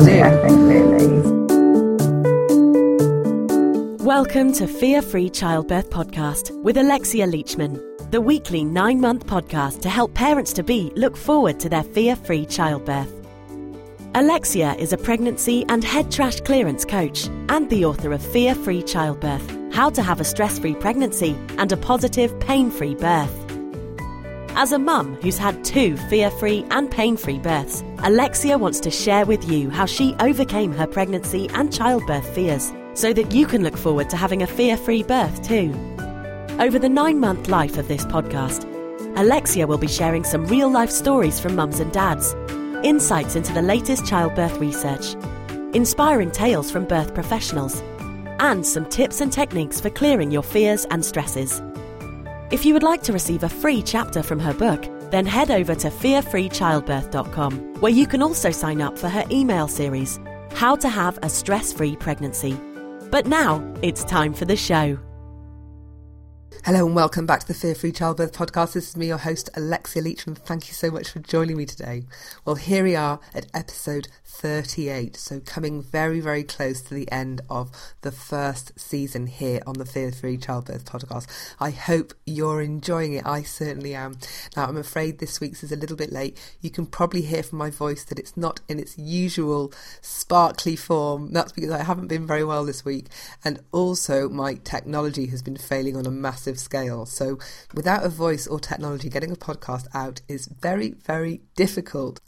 I think really. Welcome to Fear Free Childbirth Podcast with Alexia Leachman, the weekly nine month podcast to help parents to be look forward to their fear free childbirth. Alexia is a pregnancy and head trash clearance coach and the author of Fear Free Childbirth How to Have a Stress Free Pregnancy and a Positive Pain Free Birth. As a mum who's had two fear free and pain free births, Alexia wants to share with you how she overcame her pregnancy and childbirth fears so that you can look forward to having a fear free birth too. Over the nine month life of this podcast, Alexia will be sharing some real life stories from mums and dads, insights into the latest childbirth research, inspiring tales from birth professionals, and some tips and techniques for clearing your fears and stresses. If you would like to receive a free chapter from her book, then head over to fearfreechildbirth.com, where you can also sign up for her email series, How to Have a Stress Free Pregnancy. But now it's time for the show. Hello and welcome back to the Fear Free Childbirth podcast. This is me, your host, Alexia Leachman. Thank you so much for joining me today. Well, here we are at episode 38, so coming very, very close to the end of the first season here on the Fear Free Childbirth podcast. I hope you're enjoying it. I certainly am. Now, I'm afraid this week's is a little bit late. You can probably hear from my voice that it's not in its usual sparkly form. That's because I haven't been very well this week, and also my technology has been failing on a massive massive scale. So, without a voice or technology, getting a podcast out is very, very difficult.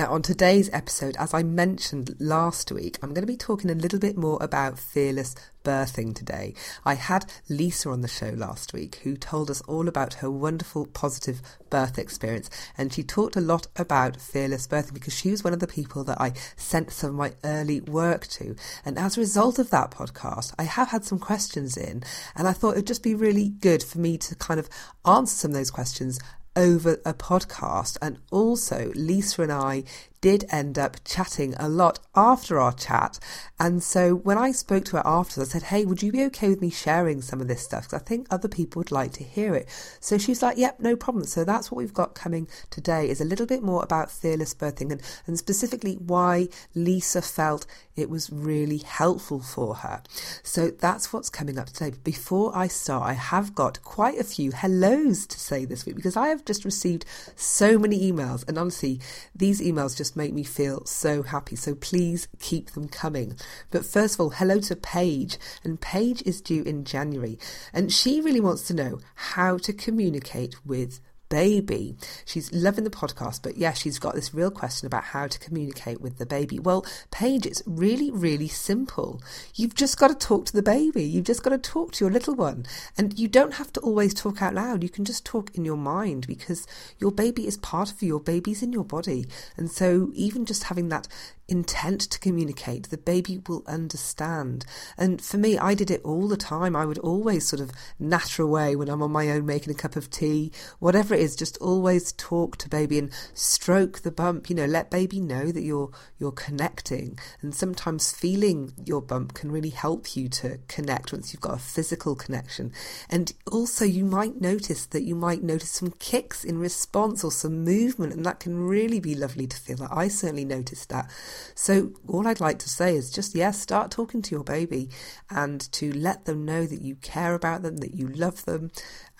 Now, on today's episode, as I mentioned last week, I'm going to be talking a little bit more about fearless birthing today. I had Lisa on the show last week who told us all about her wonderful positive birth experience and she talked a lot about fearless birthing because she was one of the people that I sent some of my early work to. And as a result of that podcast, I have had some questions in and I thought it would just be really good for me to kind of answer some of those questions over a podcast. And also, Lisa and I did end up chatting a lot after our chat. And so when I spoke to her after, I said, Hey, would you be okay with me sharing some of this stuff? Because I think other people would like to hear it. So she's like, Yep, no problem. So that's what we've got coming today is a little bit more about fearless birthing and, and specifically why Lisa felt it was really helpful for her. So that's what's coming up today. But before I start, I have got quite a few hellos to say this week because I have just received so many emails. And honestly, these emails just just make me feel so happy. So please keep them coming. But first of all, hello to Paige. And Paige is due in January. And she really wants to know how to communicate with baby. She's loving the podcast, but yeah, she's got this real question about how to communicate with the baby. Well, Paige, it's really, really simple. You've just got to talk to the baby. You've just got to talk to your little one. And you don't have to always talk out loud. You can just talk in your mind because your baby is part of you. Your baby's in your body. And so even just having that intent to communicate, the baby will understand. And for me, I did it all the time. I would always sort of natter away when I'm on my own making a cup of tea, whatever it is, just always talk to baby and stroke the bump, you know, let baby know that you're you're connecting. And sometimes feeling your bump can really help you to connect once you've got a physical connection. And also you might notice that you might notice some kicks in response or some movement, and that can really be lovely to feel. That I certainly noticed that. So, all I'd like to say is just, yes, yeah, start talking to your baby and to let them know that you care about them, that you love them,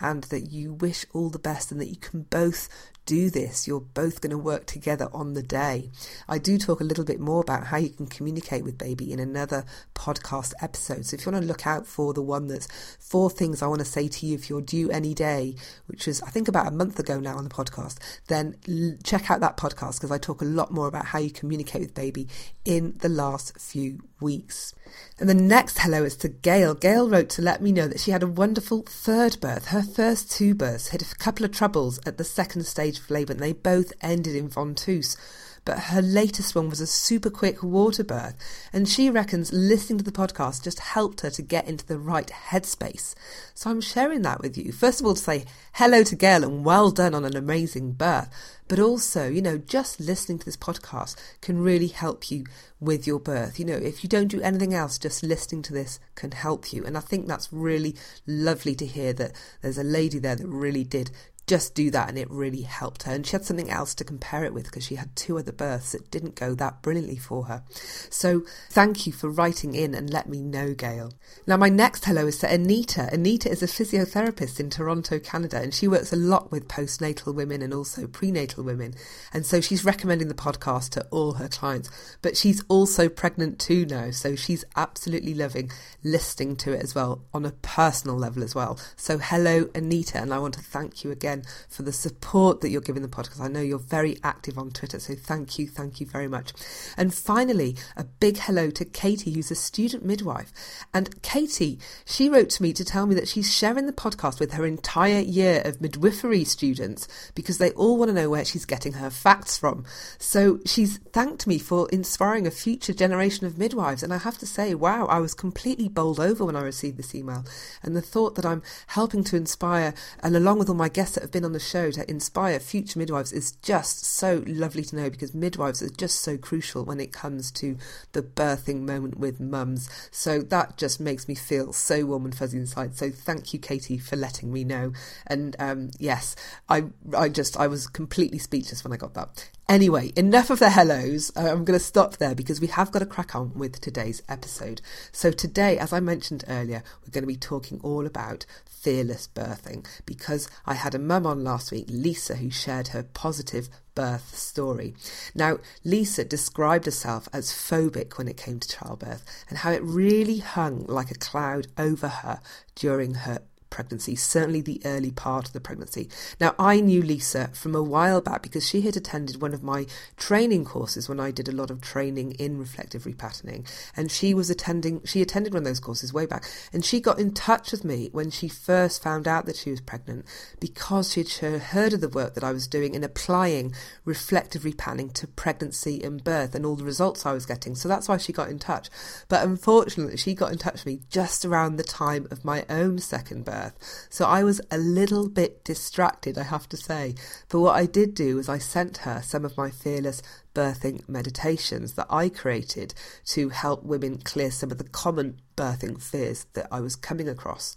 and that you wish all the best, and that you can both do this, you're both going to work together on the day. I do talk a little bit more about how you can communicate with baby in another podcast episode. So if you want to look out for the one that's four things I want to say to you if you're due any day, which was I think about a month ago now on the podcast, then check out that podcast because I talk a lot more about how you communicate with baby in the last few weeks. And the next hello is to Gail. Gail wrote to let me know that she had a wonderful third birth. Her first two births had a couple of troubles at the second stage labour and they both ended in ventouse but her latest one was a super quick water birth. And she reckons listening to the podcast just helped her to get into the right headspace. So I'm sharing that with you. First of all, to say hello to Gail and well done on an amazing birth. But also, you know, just listening to this podcast can really help you with your birth. You know, if you don't do anything else, just listening to this can help you. And I think that's really lovely to hear that there's a lady there that really did just do that and it really helped her. And she had something else to compare it with because she had two other births that didn't go that brilliantly for her. So thank you for writing in and let me know, Gail. Now, my next hello is to Anita. Anita is a physiotherapist in Toronto, Canada, and she works a lot with postnatal women and also prenatal women. And so she's recommending the podcast to all her clients. But she's also pregnant too now, so she's absolutely loving listening to it as well on a personal level as well. So hello, Anita, and I want to thank you again for the support that you're giving the podcast. I know you're very active on Twitter, so thank you, thank you very much. And finally, a big hello to Katie, who's a student midwife. And Katie, she wrote to me to tell me that she's sharing the podcast with her entire year of midwifery students because they all want to know where she's getting her facts from. So she's thanked me for inspiring a future generation of midwives. And I have to say, wow, I was completely bowled over when I received this email. And the thought that I'm helping to inspire, and along with all my guests that have been on the show, to inspire future midwives is just so lovely to know because midwives are just so crucial when it comes to the birthing moment with mums. So that just makes me feel so warm and fuzzy inside. So thank you, Katie, for letting me know. And um, yes, I I just I was completely speechless when I got that. Anyway, enough of the hellos. Uh, I'm going to stop there because we have got to crack on with today's episode. So, today, as I mentioned earlier, we're going to be talking all about fearless birthing because I had a mum on last week, Lisa, who shared her positive birth story. Now, Lisa described herself as phobic when it came to childbirth and how it really hung like a cloud over her during her pregnancy, certainly the early part of the pregnancy. Now, I knew Lisa from a while back because she had attended one of my training courses when I did a lot of training in reflective repatterning. And she was attending, she attended one of those courses way back. And she got in touch with me when she first found out that she was pregnant because she had heard of the work that I was doing in applying reflective repatterning to pregnancy and birth and all the results I was getting. So that's why she got in touch. But unfortunately, she got in touch with me just around the time of my own second birth birth. So I was a little bit distracted, I have to say. But what I did do was I sent her some of my fearless birthing meditations that I created to help women clear some of the common birthing fears that I was coming across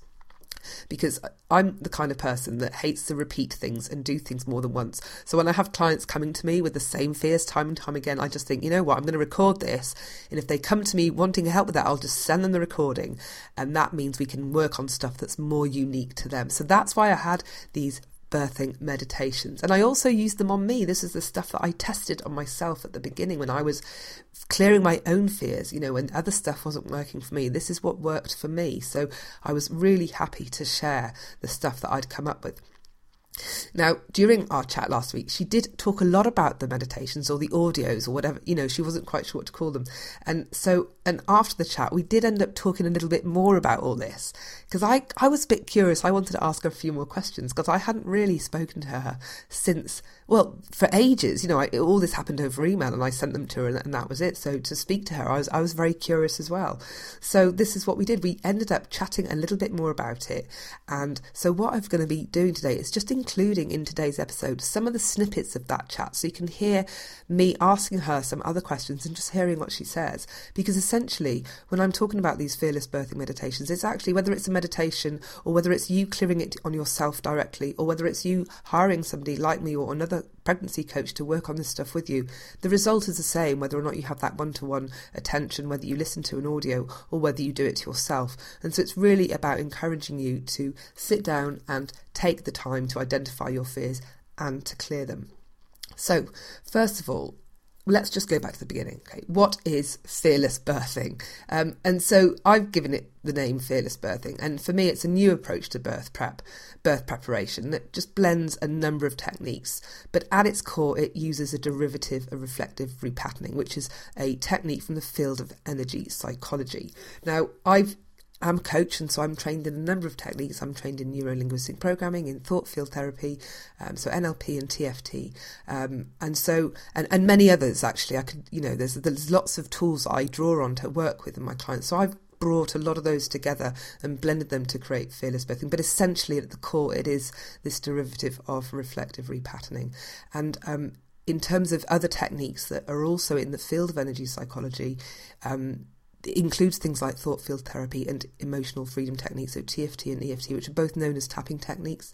because I'm the kind of person that hates to repeat things and do things more than once. So when I have clients coming to me with the same fears time and time again, I just think, you know what, I'm going to record this. And if they come to me wanting help with that, I'll just send them the recording. And that means we can work on stuff that's more unique to them. So that's why I had these birthing meditations. And I also used them on me. This is the stuff that I tested on myself at the beginning when I was clearing my own fears, you know, when other stuff wasn't working for me. This is what worked for me. So I was really happy to share the stuff that I'd come up with. Now, during our chat last week, she did talk a lot about the meditations or the audios or whatever, you know, she wasn't quite sure what to call them. And so, and after the chat, we did end up talking a little bit more about all this because I, I was a bit curious. I wanted to ask her a few more questions because I hadn't really spoken to her since well, for ages, you know, I, all this happened over email, and I sent them to her, and, and, that was it. So to speak to her, I was I was very curious as well. So this is what we did. We ended up chatting a little bit more about it, and so what I'm going to be doing today is just including in today's episode some of the snippets of that chat, so you can hear me asking her some other questions and just hearing what she says. Because essentially, when I'm talking about these fearless birthing meditations, it's actually whether it's a meditation or whether it's you clearing it on yourself directly, or whether it's you hiring somebody like me or another pregnancy coach to work on this stuff with you. The result is the same whether or not you have that one to one attention, whether you listen to an audio or whether you do it yourself. And so it's really about encouraging you to sit down and take the time to identify your fears and to clear them. So, first of all, let's just go back to the beginning. Okay, what is fearless birthing? Um, and so I've given it the name fearless birthing, and for me, it's a new approach to birth prep, birth preparation that just blends a number of techniques, but at its core, it uses a derivative of reflective repatterning, which is a technique from the field of energy psychology. Now, I've I'm a coach, and so I'm trained in a number of techniques. I'm trained in neuro linguistic programming, in thought field therapy, um, so NLP and TFT, um, and so and, and many others. Actually, I could you know there's there's lots of tools I draw on to work with my clients. So I've brought a lot of those together and blended them to create fearless birthing. But essentially, at the core, it is this derivative of reflective repatterning, and um, in terms of other techniques that are also in the field of energy psychology, um, includes things like thought field therapy and emotional freedom techniques, so TFT and EFT, which are both known as tapping techniques.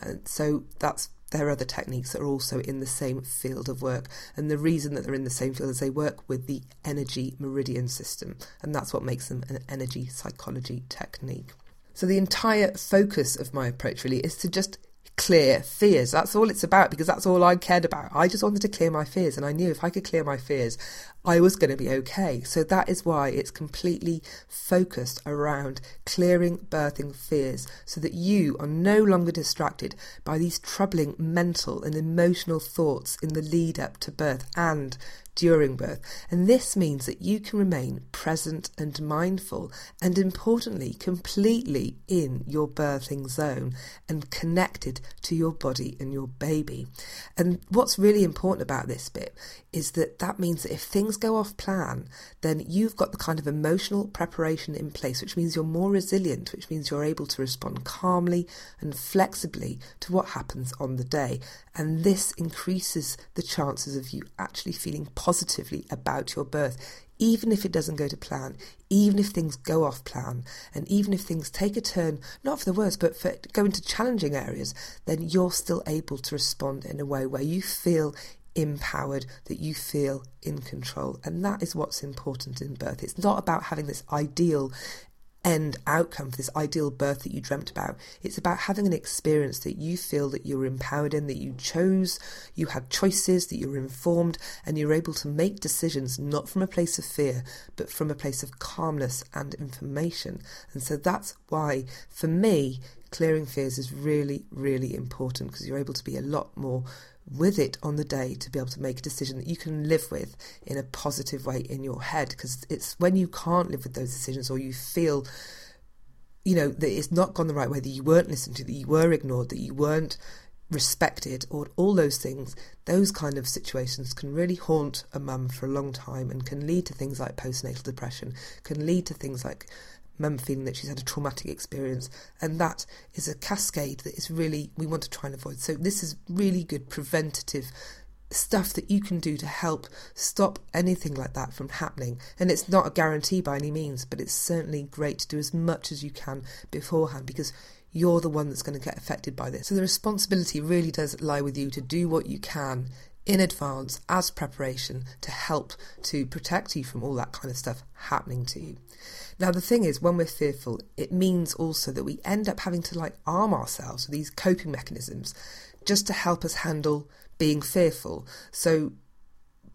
And so that's there are other techniques that are also in the same field of work. And the reason that they're in the same field is they work with the energy meridian system, and that's what makes them an energy psychology technique. So the entire focus of my approach really is to just clear fears. That's all it's about because that's all I cared about. I just wanted to clear my fears, and I knew if I could clear my fears, I was going to be okay. So that is why it's completely focused around clearing birthing fears so that you are no longer distracted by these troubling mental and emotional thoughts in the lead up to birth and during birth. And this means that you can remain present and mindful, and importantly, completely in your birthing zone and connected to your body and your baby. And what's really important about this bit is that that means that if things go off plan, then you've got the kind of emotional preparation in place, which means you're more resilient, which means you're able to respond calmly and flexibly to what happens on the day. And this increases the chances of you actually feeling positively about your birth, even if it doesn't go to plan, even if things go off plan, and even if things take a turn, not for the worse, but for go into challenging areas, then you're still able to respond in a way where you feel empowered, that you feel in control. And that is what's important in birth. It's not about having this ideal end outcome for this ideal birth that you dreamt about. It's about having an experience that you feel that you're empowered in, that you chose, you had choices, that you're informed, and you're able to make decisions not from a place of fear, but from a place of calmness and information. And so that's why, for me, clearing fears is really, really important because you're able to be a lot more with it on the day to be able to make a decision that you can live with in a positive way in your head. Because it's when you can't live with those decisions or you feel you know that it's not gone the right way that you weren't listened to that you were ignored that you weren't respected or all those things those kind of situations can really haunt a mum for a long time and can lead to things like postnatal depression can lead to things like mum feeling that she's had a traumatic experience, and that is a cascade that is really we want to try and avoid. So this is really good preventative stuff that you can do to help stop anything like that from happening. And it's not a guarantee by any means, but it's certainly great to do as much as you can beforehand because you're the one that's going to get affected by this. So the responsibility really does lie with you to do what you can in advance as preparation to help to protect you from all that kind of stuff happening to you. Now, the thing is, when we're fearful, it means also that we end up having to like arm ourselves with these coping mechanisms just to help us handle being fearful. So,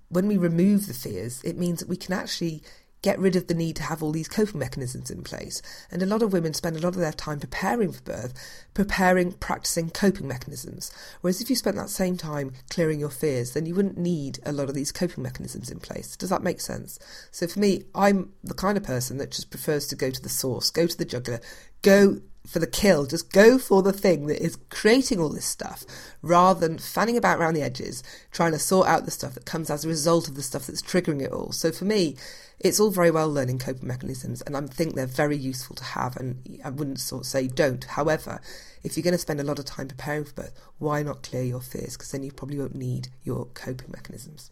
when we remove the fears, it means that we can actually get rid of the need to have all these coping mechanisms in place. And a lot of women spend a lot of their time preparing for birth, preparing, practicing coping mechanisms. Whereas if you spent that same time clearing your fears, then you wouldn't need a lot of these coping mechanisms in place. Does that make sense? So for me, I'm the kind of person that just prefers to go to the source, go to the jugular, go for the kill. Just go for the thing that is creating all this stuff rather than fanning about around the edges, trying to sort out the stuff that comes as a result of the stuff that's triggering it all. So for me, it's all very well learning coping mechanisms, and I think they're very useful to have. And I wouldn't sort of say don't. However, if you're going to spend a lot of time preparing for birth, why not clear your fears? Because then you probably won't need your coping mechanisms.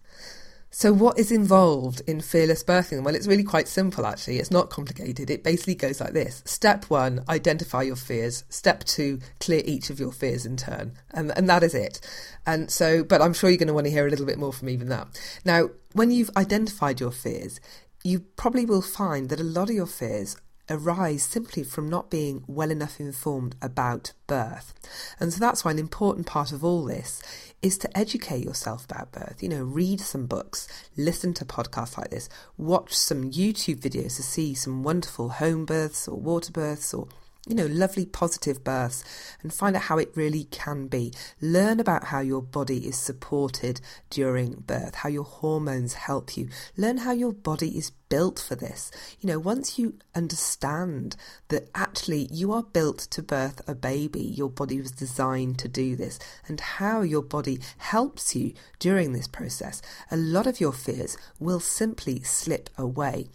So, what is involved in fearless birthing? Well, it's really quite simple actually. It's not complicated. It basically goes like this Step one, identify your fears. Step two, clear each of your fears in turn. And, and that is it. And so, but I'm sure you're going to want to hear a little bit more from even that. Now, when you've identified your fears, you probably will find that a lot of your fears arise simply from not being well enough informed about birth. And so that's why an important part of all this is to educate yourself about birth. You know, read some books, listen to podcasts like this, watch some YouTube videos to see some wonderful home births or water births or you know, lovely positive births and find out how it really can be. Learn about how your body is supported during birth, how your hormones help you. Learn how your body is built for this. You know, once you understand that actually you are built to birth a baby, your body was designed to do this, and how your body helps you during this process, a lot of your fears will simply slip away.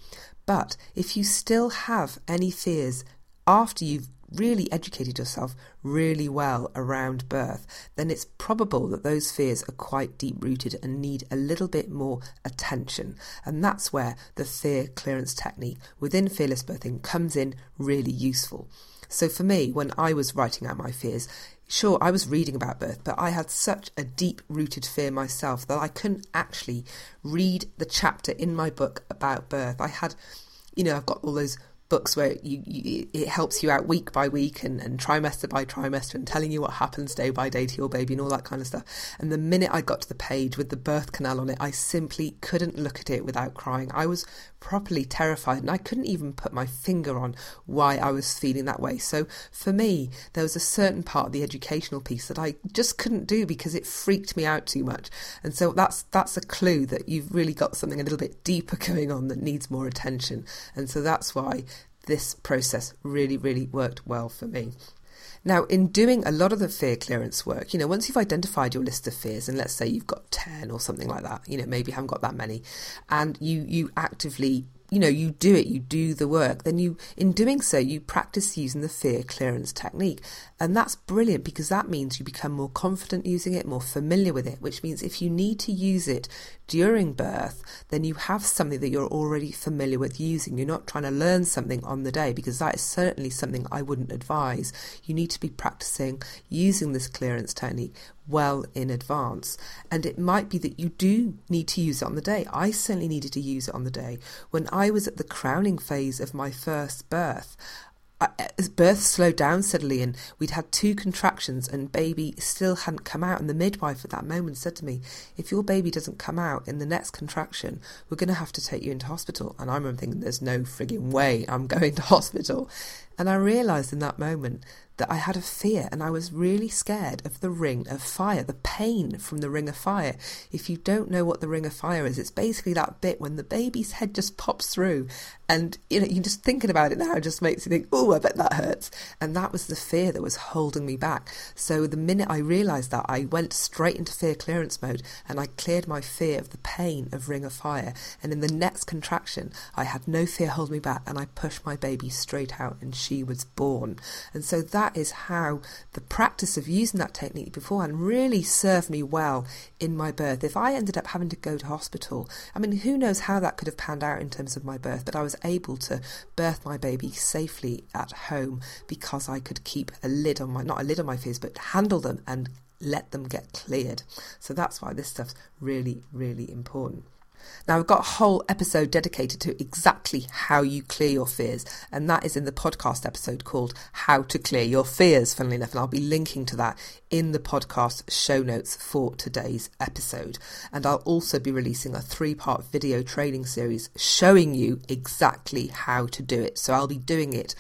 But if you still have any fears after you've really educated yourself really well around birth, then it's probable that those fears are quite deep rooted and need a little bit more attention. And that's where the fear clearance technique within fearless birthing comes in really useful. So for me, when I was writing out my fears, sure, I was reading about birth, but I had such a deep rooted fear myself that I couldn't actually read the chapter in my book about birth. I had, you know, I've got all those books where you, you, it helps you out week by week and, and trimester by trimester and telling you what happens day by day to your baby and all that kind of stuff. And the minute I got to the page with the birth canal on it, I simply couldn't look at it without crying. I was properly terrified and I couldn't even put my finger on why I was feeling that way. So for me, there was a certain part of the educational piece that I just couldn't do because it freaked me out too much. And so that's that's a clue that you've really got something a little bit deeper going on that needs more attention. And so that's why this process really, really worked well for me. Now, in doing a lot of the fear clearance work, you know, once you've identified your list of fears, and let's say you've got 10 or something like that, you know, maybe you haven't got that many, and you, you actively you know you do it you do the work then you in doing so you practice using the fear clearance technique. And that's brilliant because that means you become more confident using it more familiar with it which means if you need to use it during birth then you have something that you're already familiar with using. You're not trying to learn something on the day because that is certainly something I wouldn't advise. You need to be practicing using this clearance technique well in advance. And it might be that you do need to use it on the day. I certainly needed to use it on the day. When I was at the crowning phase of my first birth, as birth slowed down suddenly and we'd had two contractions and baby still hadn't come out and the midwife at that moment said to me if your baby doesn't come out in the next contraction we're going to have to take you into hospital and i remember thinking there's no frigging way i'm going to hospital and i realized in that moment that I had a fear and I was really scared of the ring of fire, the pain from the ring of fire. If you don't know what the ring of fire is, it's basically that bit when the baby's head just pops through and you know, you just thinking about it now just makes you think, oh, I bet that hurts. And that was the fear that was holding me back. So the minute I realised that, I went straight into fear clearance mode and I cleared my fear of the pain of ring of fire. And in the next contraction, I had no fear holding me back and I pushed my baby straight out and she was born. And so that that is how the practice of using that technique beforehand really served me well in my birth. If I ended up having to go to hospital, I mean, who knows how that could have panned out in terms of my birth, but I was able to birth my baby safely at home because I could keep a lid on my, not a lid on my fears, but handle them and let them get cleared. So that's why this stuff's really, really important. Now, I've got a whole episode dedicated to exactly how you clear your fears, and that is in the podcast episode called How to Clear Your Fears, funnily enough, and I'll be linking to that in the podcast show notes for today's episode. And I'll also be releasing a three part video training series showing you exactly how to do it. So I'll be doing it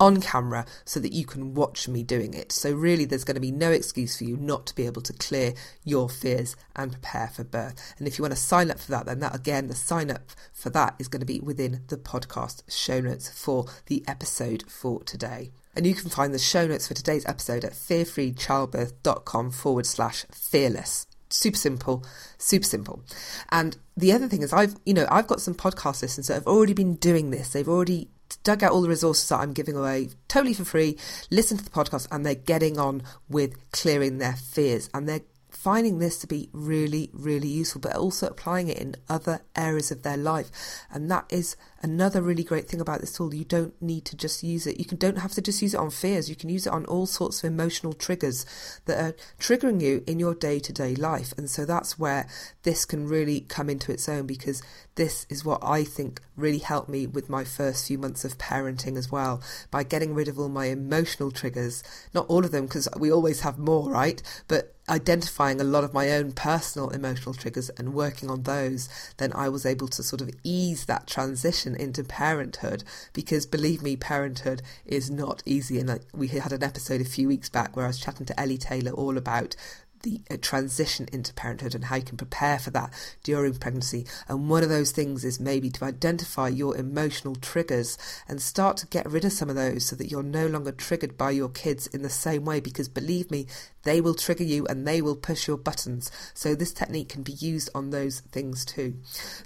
on camera so that you can watch me doing it. So, really, there's going to be no excuse for you not to be able to clear your fears and prepare for birth. And if you want to sign up for that, then that again, the sign up for that is going to be within the podcast show notes for the episode for today. And you can find the show notes for today's episode at fearfreechildbirth.com forward slash fearless super simple super simple and the other thing is i've you know i've got some podcast listeners that have already been doing this they've already dug out all the resources that I'm giving away totally for free, listen to the podcast, and they're getting on with clearing their fears. And they're finding this to be really, really useful, but also applying it in other areas of their life. And that is another really great thing about this tool. You don't need to just use it. You can, don't have to just use it on fears. You can use it on all sorts of emotional triggers that are triggering you in your day to day life. And so that's where this can really come into its own because this is what I think really helped me with my first few months of parenting as well by getting rid of all my emotional triggers. Not all of them, because we always have more, right? But identifying a lot of my own personal emotional triggers and working on those, then I was able to sort of ease that transition into parenthood. Because believe me, parenthood is not easy. And like we had an episode a few weeks back where I was chatting to Ellie Taylor all about the uh, transition into parenthood and how you can prepare for that during pregnancy. And one of those things is maybe to identify your emotional triggers and start to get rid of some of those so that you're no longer triggered by your kids in the same way. Because believe me, they will trigger you and they will push your buttons. So this technique can be used on those things too.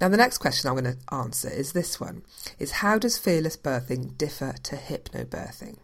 Now, the next question I'm going to answer is this one: is how does fearless birthing differ to hypnobirthing?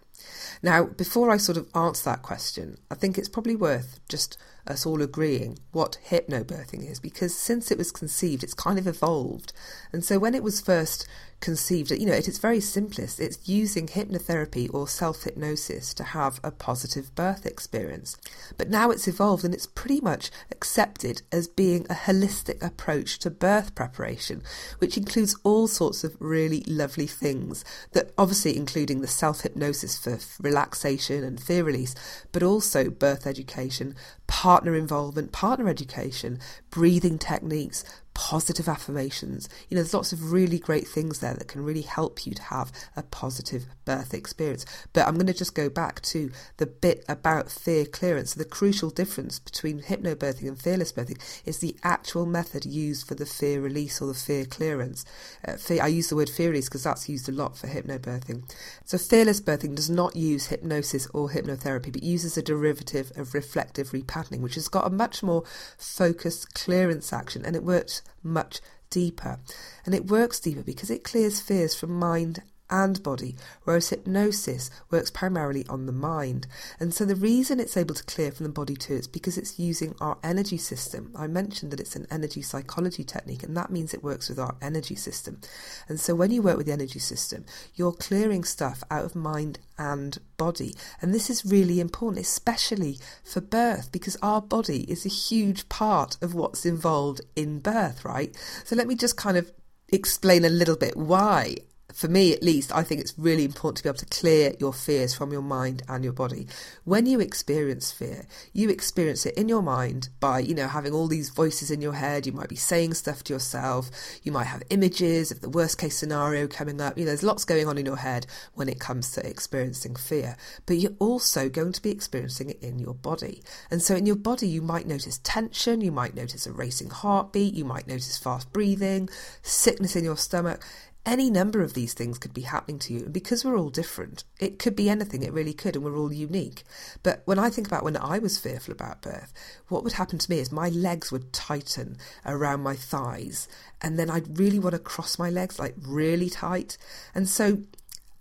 Now, before I sort of answer that question, I think it's probably worth just us all agreeing what hypnobirthing is because since it was conceived, it's kind of evolved. And so when it was first conceived, you know, its very simplest, it's using hypnotherapy or self hypnosis to have a positive birth experience. But now it's evolved and it's pretty much accepted as being a holistic approach to birth preparation, which includes all sorts of really lovely things that obviously including the self hypnosis for relaxation and fear release, but also birth education, partner involvement, partner education, breathing techniques, positive affirmations. You know, there's lots of really great things there that can really help you to have a positive birth experience. But I'm going to just go back to the bit about fear clearance. The crucial difference between hypnobirthing and fearless birthing is the actual method used for the fear release or the fear clearance. Uh, fear, I use the word fear release because that's used a lot for hypnobirthing. So fearless birthing does not use hypnosis or hypnotherapy, but uses a derivative of reflective repatterning, which has got a much more focused clearance action, and it works much deeper. And it works deeper because it clears fears from mind and body, whereas hypnosis works primarily on the mind. And so the reason it's able to clear from the body too is because it's using our energy system. I mentioned that it's an energy psychology technique, and that means it works with our energy system. And so when you work with the energy system, you're clearing stuff out of mind and body. And this is really important, especially for birth, because our body is a huge part of what's involved in birth, right? So let me just kind of explain a little bit why for me at least, I think it's really important to be able to clear your fears from your mind and your body. When you experience fear, you experience it in your mind by, you know, having all these voices in your head. You might be saying stuff to yourself. You might have images of the worst case scenario coming up. You know, there's lots going on in your head when it comes to experiencing fear. But you're also going to be experiencing it in your body. And so in your body, you might notice tension. You might notice a racing heartbeat. You might notice fast breathing, sickness in your stomach any number of these things could be happening to you. And because we're all different, it could be anything, it really could, and we're all unique. But when I think about when I was fearful about birth, what would happen to me is my legs would tighten around my thighs, and then I'd really want to cross my legs like really tight. And so,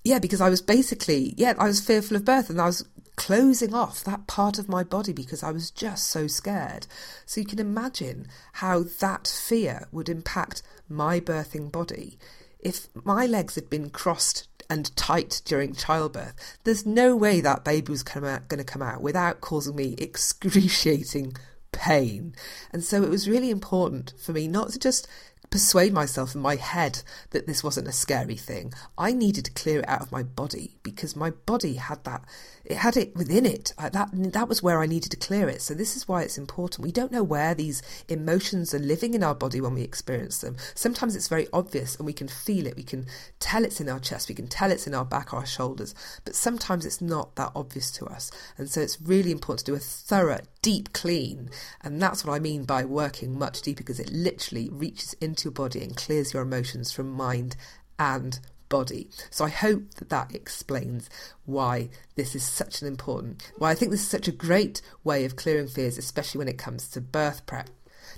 yeah, because I was basically, yeah, I was fearful of birth and I was closing off that part of my body because I was just so scared. So you can imagine how that fear would impact my birthing body if my legs had been crossed and tight during childbirth, there's no way that baby was going to come out without causing me excruciating pain. And so it was really important for me not to just persuade myself in my head that this wasn't a scary thing. I needed to clear it out of my body because my body had that it had it within it. that that was where I needed to clear it. So this is why it's important. We don't know where these emotions are living in our body when we experience them. Sometimes it's very obvious and we can feel it. We can tell it's in our chest. We can tell it's in our back, our shoulders. But sometimes it's not that obvious to us. And so it's really important to do a thorough, deep clean. And that's what I mean by working much deeper because it literally reaches into your body and clears your emotions from mind and body. So I hope that that explains why this is such an important, why I think this is such a great way of clearing fears, especially when it comes to birth prep.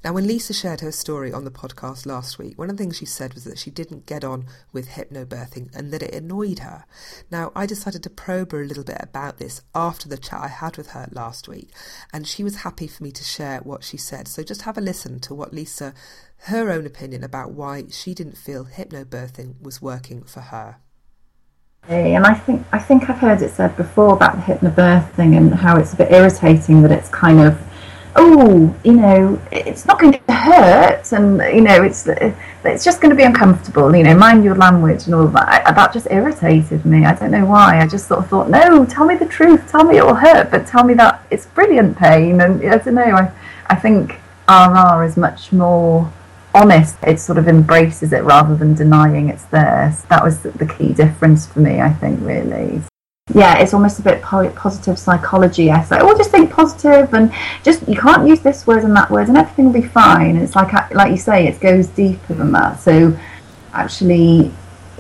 Now, when Lisa shared her story on the podcast last week, one of the things she said was that she didn't get on with hypnobirthing and that it annoyed her. Now, I decided to probe her a little bit about this after the chat I had with her last week, and she was happy for me to share what she said. So just have a listen to what Lisa her own opinion about why she didn't feel hypnobirthing was working for her. And I think I think I've heard it said before about the hypnobirthing and how it's a bit irritating that it's kind of oh you know it's not going to hurt and you know it's it's just going to be uncomfortable you know mind your language and all that I, that just irritated me I don't know why I just sort of thought no tell me the truth tell me it will hurt but tell me that it's brilliant pain and I don't know I I think RR is much more honest. It sort of embraces it rather than denying it's there. So that was the key difference for me, I think, really. Yeah, it's almost a bit positive psychology. I say, oh, just think positive and just you can't use this word and that word and everything will be fine. It's like like you say, it goes deeper than that. So actually,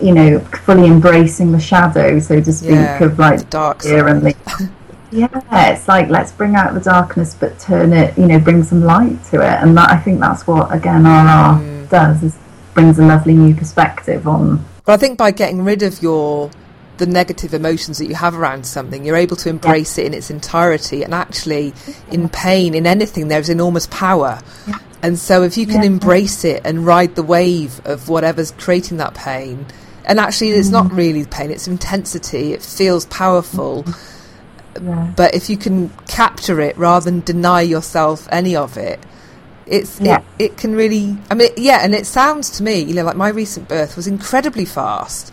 you know, fully embracing the shadow, so to speak, yeah, of like the dark side. and the yeah, it's like let's bring out the darkness, but turn it, you know, bring some light to it, and that I think that's what again RR mm. does is brings a lovely new perspective on. But I think by getting rid of your the negative emotions that you have around something. You're able to embrace yeah. it in its entirety. And actually, in pain, in anything, there's enormous power. Yeah. And so, if you can yeah. embrace it and ride the wave of whatever's creating that pain, and actually, it's mm. not really pain, it's intensity, it feels powerful. Yeah. But if you can capture it rather than deny yourself any of it, it's it, it can really I mean yeah and it sounds to me you know like my recent birth was incredibly fast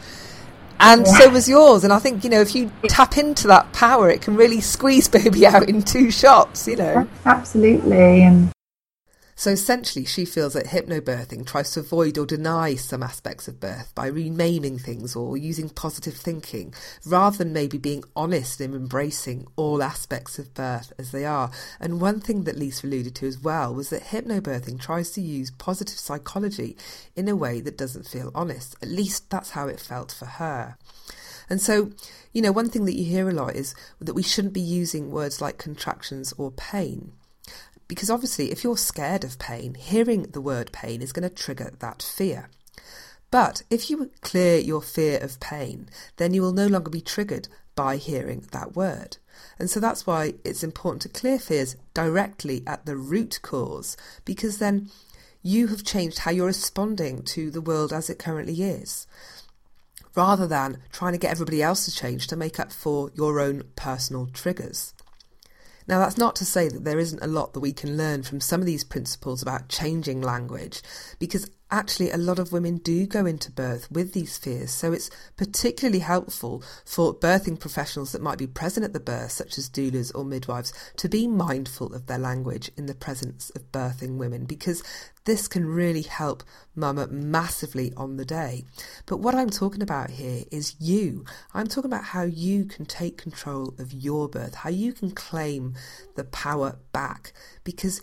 and yeah. so was yours. And I think you know if you tap into that power it can really squeeze baby out in two shots you know. Absolutely. And so essentially, she feels that hypnobirthing tries to avoid or deny some aspects of birth by renaming things or using positive thinking, rather than maybe being honest in embracing all aspects of birth as they are. And one thing that Lisa alluded to as well was that hypnobirthing tries to use positive psychology in a way that doesn't feel honest. At least that's how it felt for her. And so, you know, one thing that you hear a lot is that we shouldn't be using words like contractions or pain. Because obviously, if you're scared of pain, hearing the word pain is going to trigger that fear. But if you clear your fear of pain, then you will no longer be triggered by hearing that word. And so that's why it's important to clear fears directly at the root cause, because then you have changed how you're responding to the world as it currently is, rather than trying to get everybody else to change to make up for your own personal triggers. Now, that's not to say that there isn't a lot that we can learn from some of these principles about changing language, because actually a lot of women do go into birth with these fears. So it's particularly helpful for birthing professionals that might be present at the birth, such as doulas or midwives, to be mindful of their language in the presence of birthing women, because this can really help mama massively on the day. But what I'm talking about here is you. I'm talking about how you can take control of your birth, how you can claim the power back because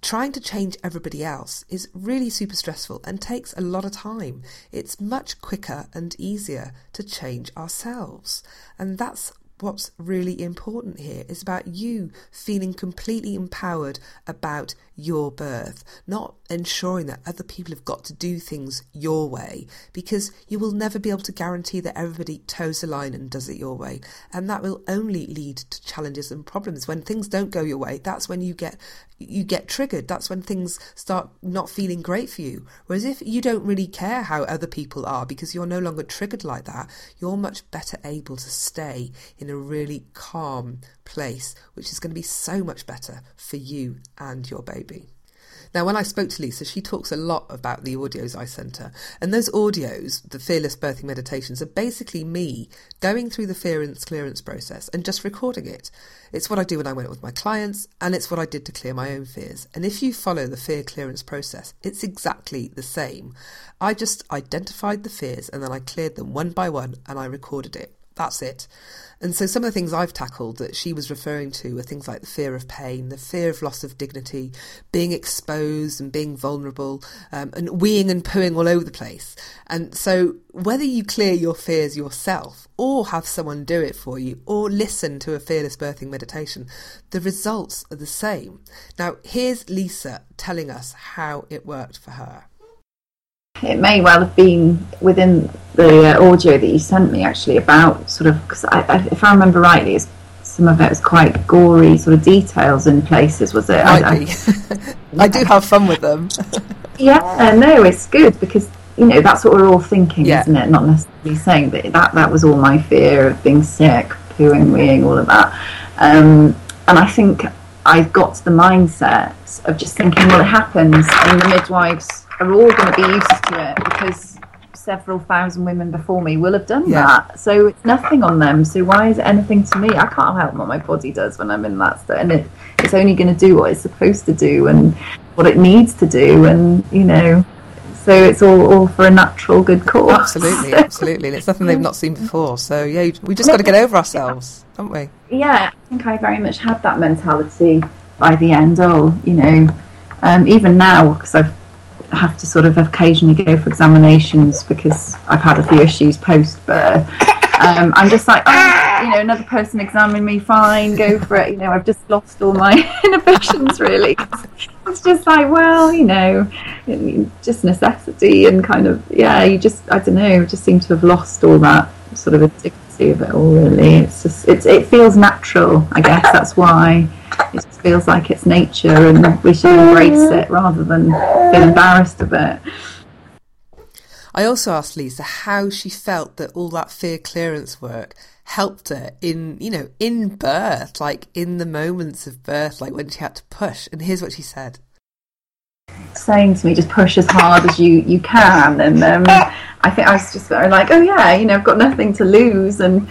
trying to change everybody else is really super stressful and takes a lot of time. It's much quicker and easier to change ourselves. And that's what's really important here is about you feeling completely empowered about your birth, not ensuring that other people have got to do things your way, because you will never be able to guarantee that everybody toes the line and does it your way. And that will only lead to challenges and problems. When things don't go your way, that's when you get you get triggered. That's when things start not feeling great for you. Whereas if you don't really care how other people are because you're no longer triggered like that, you're much better able to stay in a really calm place, which is going to be so much better for you and your baby. Now, when I spoke to Lisa, she talks a lot about the audios I sent her. And those audios, the Fearless Birthing Meditations, are basically me going through the fearless clearance process and just recording it. It's what I do when I went with my clients, and it's what I did to clear my own fears. And if you follow the fear clearance process, it's exactly the same. I just identified the fears and then I cleared them one by one and I recorded it. That's it. And so some of the things I've tackled that she was referring to are things like the fear of pain, the fear of loss of dignity, being exposed and being vulnerable, um, and weeing and pooing all over the place. And so whether you clear your fears yourself or have someone do it for you or listen to a fearless birthing meditation, the results are the same. Now, here's Lisa telling us how it worked for her. It may well have been within the uh, audio that you sent me, actually, about sort of because I, I, if I remember rightly, some of it was quite gory, sort of details in places. Was it? Might I, be. I do have fun with them. yeah, uh, no, it's good because you know that's what we're all thinking, yeah. isn't it? Not necessarily saying that that that was all my fear of being sick, pooing, weeing, all of that. Um, and I think I've got to the mindset of just thinking, well, it happens, and the midwives are all going to be used to it because several thousand women before me will have done yeah. that. So it's nothing on them. So why is it anything to me? I can't help what my body does when I'm in that state, and it, it's only going to do what it's supposed to do and what it needs to do, and you know. So it's all, all for a natural good cause. Absolutely, absolutely. And it's nothing they've not seen before. So yeah, we just got to get over ourselves, don't we? Yeah, I think I very much had that mentality by the end. Oh, you know, um, even now because I've have to sort of occasionally go for examinations because I've had a few issues post birth. Um, I'm just like, oh, you know, another person examine me, fine, go for it. You know, I've just lost all my inhibitions, really. It's just like, well, you know, just necessity and kind of, yeah, you just, I don't know, just seem to have lost all that sort of indicacy of it all. Really, it's just it's, it feels natural. I guess that's why it just feels like it's nature, and we should embrace it rather than feel embarrassed of it. I also asked Lisa how she felt that all that fear clearance work helped her in, you know, in birth, like in the moments of birth, like when she had to push. And here's what she said. Saying to me, just push as hard as you, you can. And um, I think I was just like, oh yeah, you know, I've got nothing to lose. And,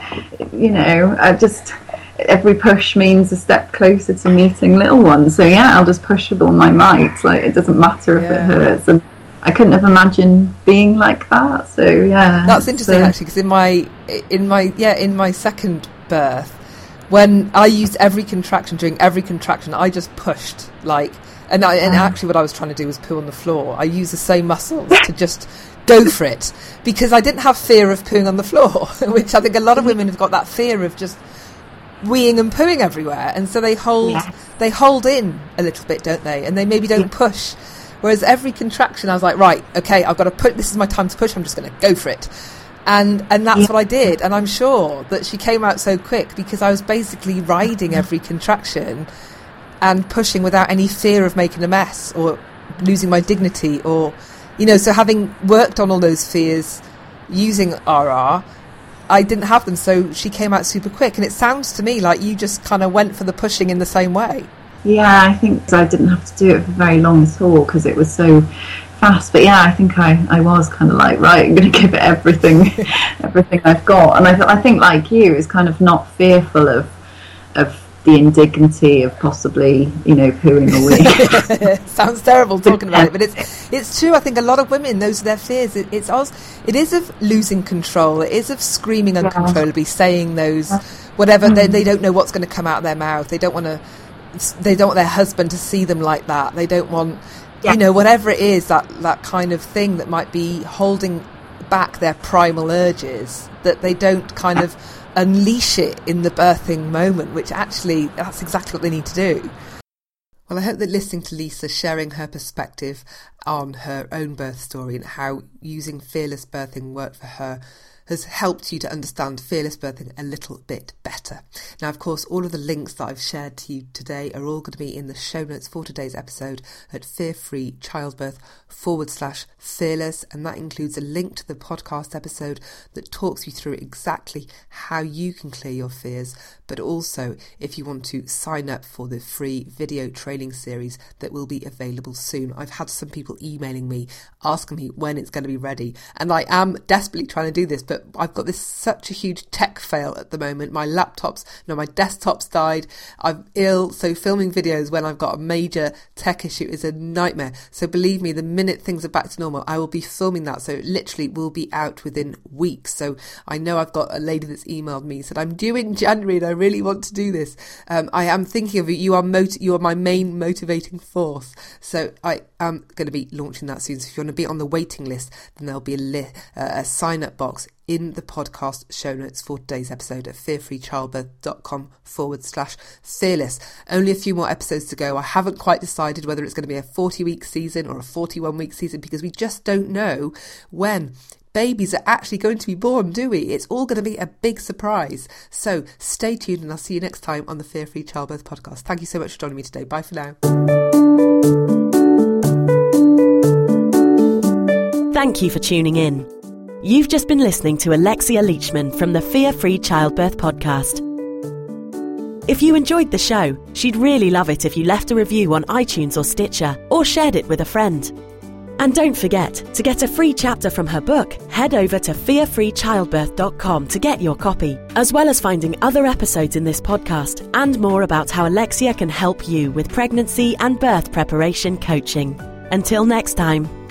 you know, I just, every push means a step closer to meeting little ones. So yeah, I'll just push with all my might. Like it doesn't matter if yeah. it hurts. And I couldn't have imagined being like that. So yeah, that's interesting so. actually because in my in my yeah in my second birth, when I used every contraction during every contraction, I just pushed like. And, I, and actually, what I was trying to do was poo on the floor. I used the same muscles to just go for it because I didn't have fear of pooing on the floor, which I think a lot of women have got that fear of just weeing and pooing everywhere, and so they hold they hold in a little bit, don't they? And they maybe don't push. Whereas every contraction, I was like, right, okay, I've got to put. This is my time to push. I'm just going to go for it. And and that's yeah. what I did. And I'm sure that she came out so quick because I was basically riding every contraction and pushing without any fear of making a mess or losing my dignity or you know. So having worked on all those fears using RR. I didn't have them, so she came out super quick. And it sounds to me like you just kind of went for the pushing in the same way. Yeah, I think I didn't have to do it for very long at all because it was so fast. But yeah, I think I, I was kind of like, right, I'm going to give it everything, everything I've got. And I, I think, like you, is kind of not fearful of of the indignity of possibly, you know, pooing away. Sounds terrible talking about it, but it's it's true. I think a lot of women, those are their fears. It, it's us. It is of losing control. It is of screaming uncontrollably, saying those whatever. Mm. They, they don't know what's going to come out of their mouth. They don't want to they don't want their husband to see them like that. They don't want, yeah. you know, whatever it is that that kind of thing that might be holding back their primal urges. That they don't kind of unleash it in the birthing moment, which actually that's exactly what they need to do. Well, I hope that listening to Lisa sharing her perspective on her own birth story and how using fearless birthing worked for her has helped you to understand fearless birthing a little bit better. Now, of course, all of the links that I've shared to you today are all going to be in the show notes for today's episode at fearfreechildbirth forward slash fearless. And that includes a link to the podcast episode that talks you through exactly how you can clear your fears, but also if you want to sign up for the free video training series that will be available soon. I've had some people emailing me asking me when it's going to be ready, and I am desperately trying to do this, but but I've got this such a huge tech fail at the moment. My laptops, no, my desktop's died. I'm ill, so filming videos when I've got a major tech issue is a nightmare. So believe me, the minute things are back to normal, I will be filming that. So it literally will be out within weeks. So I know I've got a lady that's emailed me said I'm due in January and I really want to do this. Um, I am thinking of you. You are mot- you are my main motivating force. So I am going to be launching that soon. So if you want to be on the waiting list, then there'll be a, li- uh, a sign up box in the podcast show notes for today's episode at fearfreechildbirth.com forward slash fearless. Only a few more episodes to go. I haven't quite decided whether it's going to be a 40 week season or a 41 week season because we just don't know when babies are actually going to be born, do we? It's all going to be a big surprise. So stay tuned and I'll see you next time on the Fear Free Childbirth podcast. Thank you so much for joining me today. Bye for now. Thank you for tuning in. You've just been listening to Alexia Leachman from the Fear Free Childbirth podcast. If you enjoyed the show, she'd really love it if you left a review on iTunes or Stitcher or shared it with a friend. And don't forget, to get a free chapter from her book, head over to fearfreechildbirth.com to get your copy, as well as finding other episodes in this podcast and more about how Alexia can help you with pregnancy and birth preparation coaching. Until next time.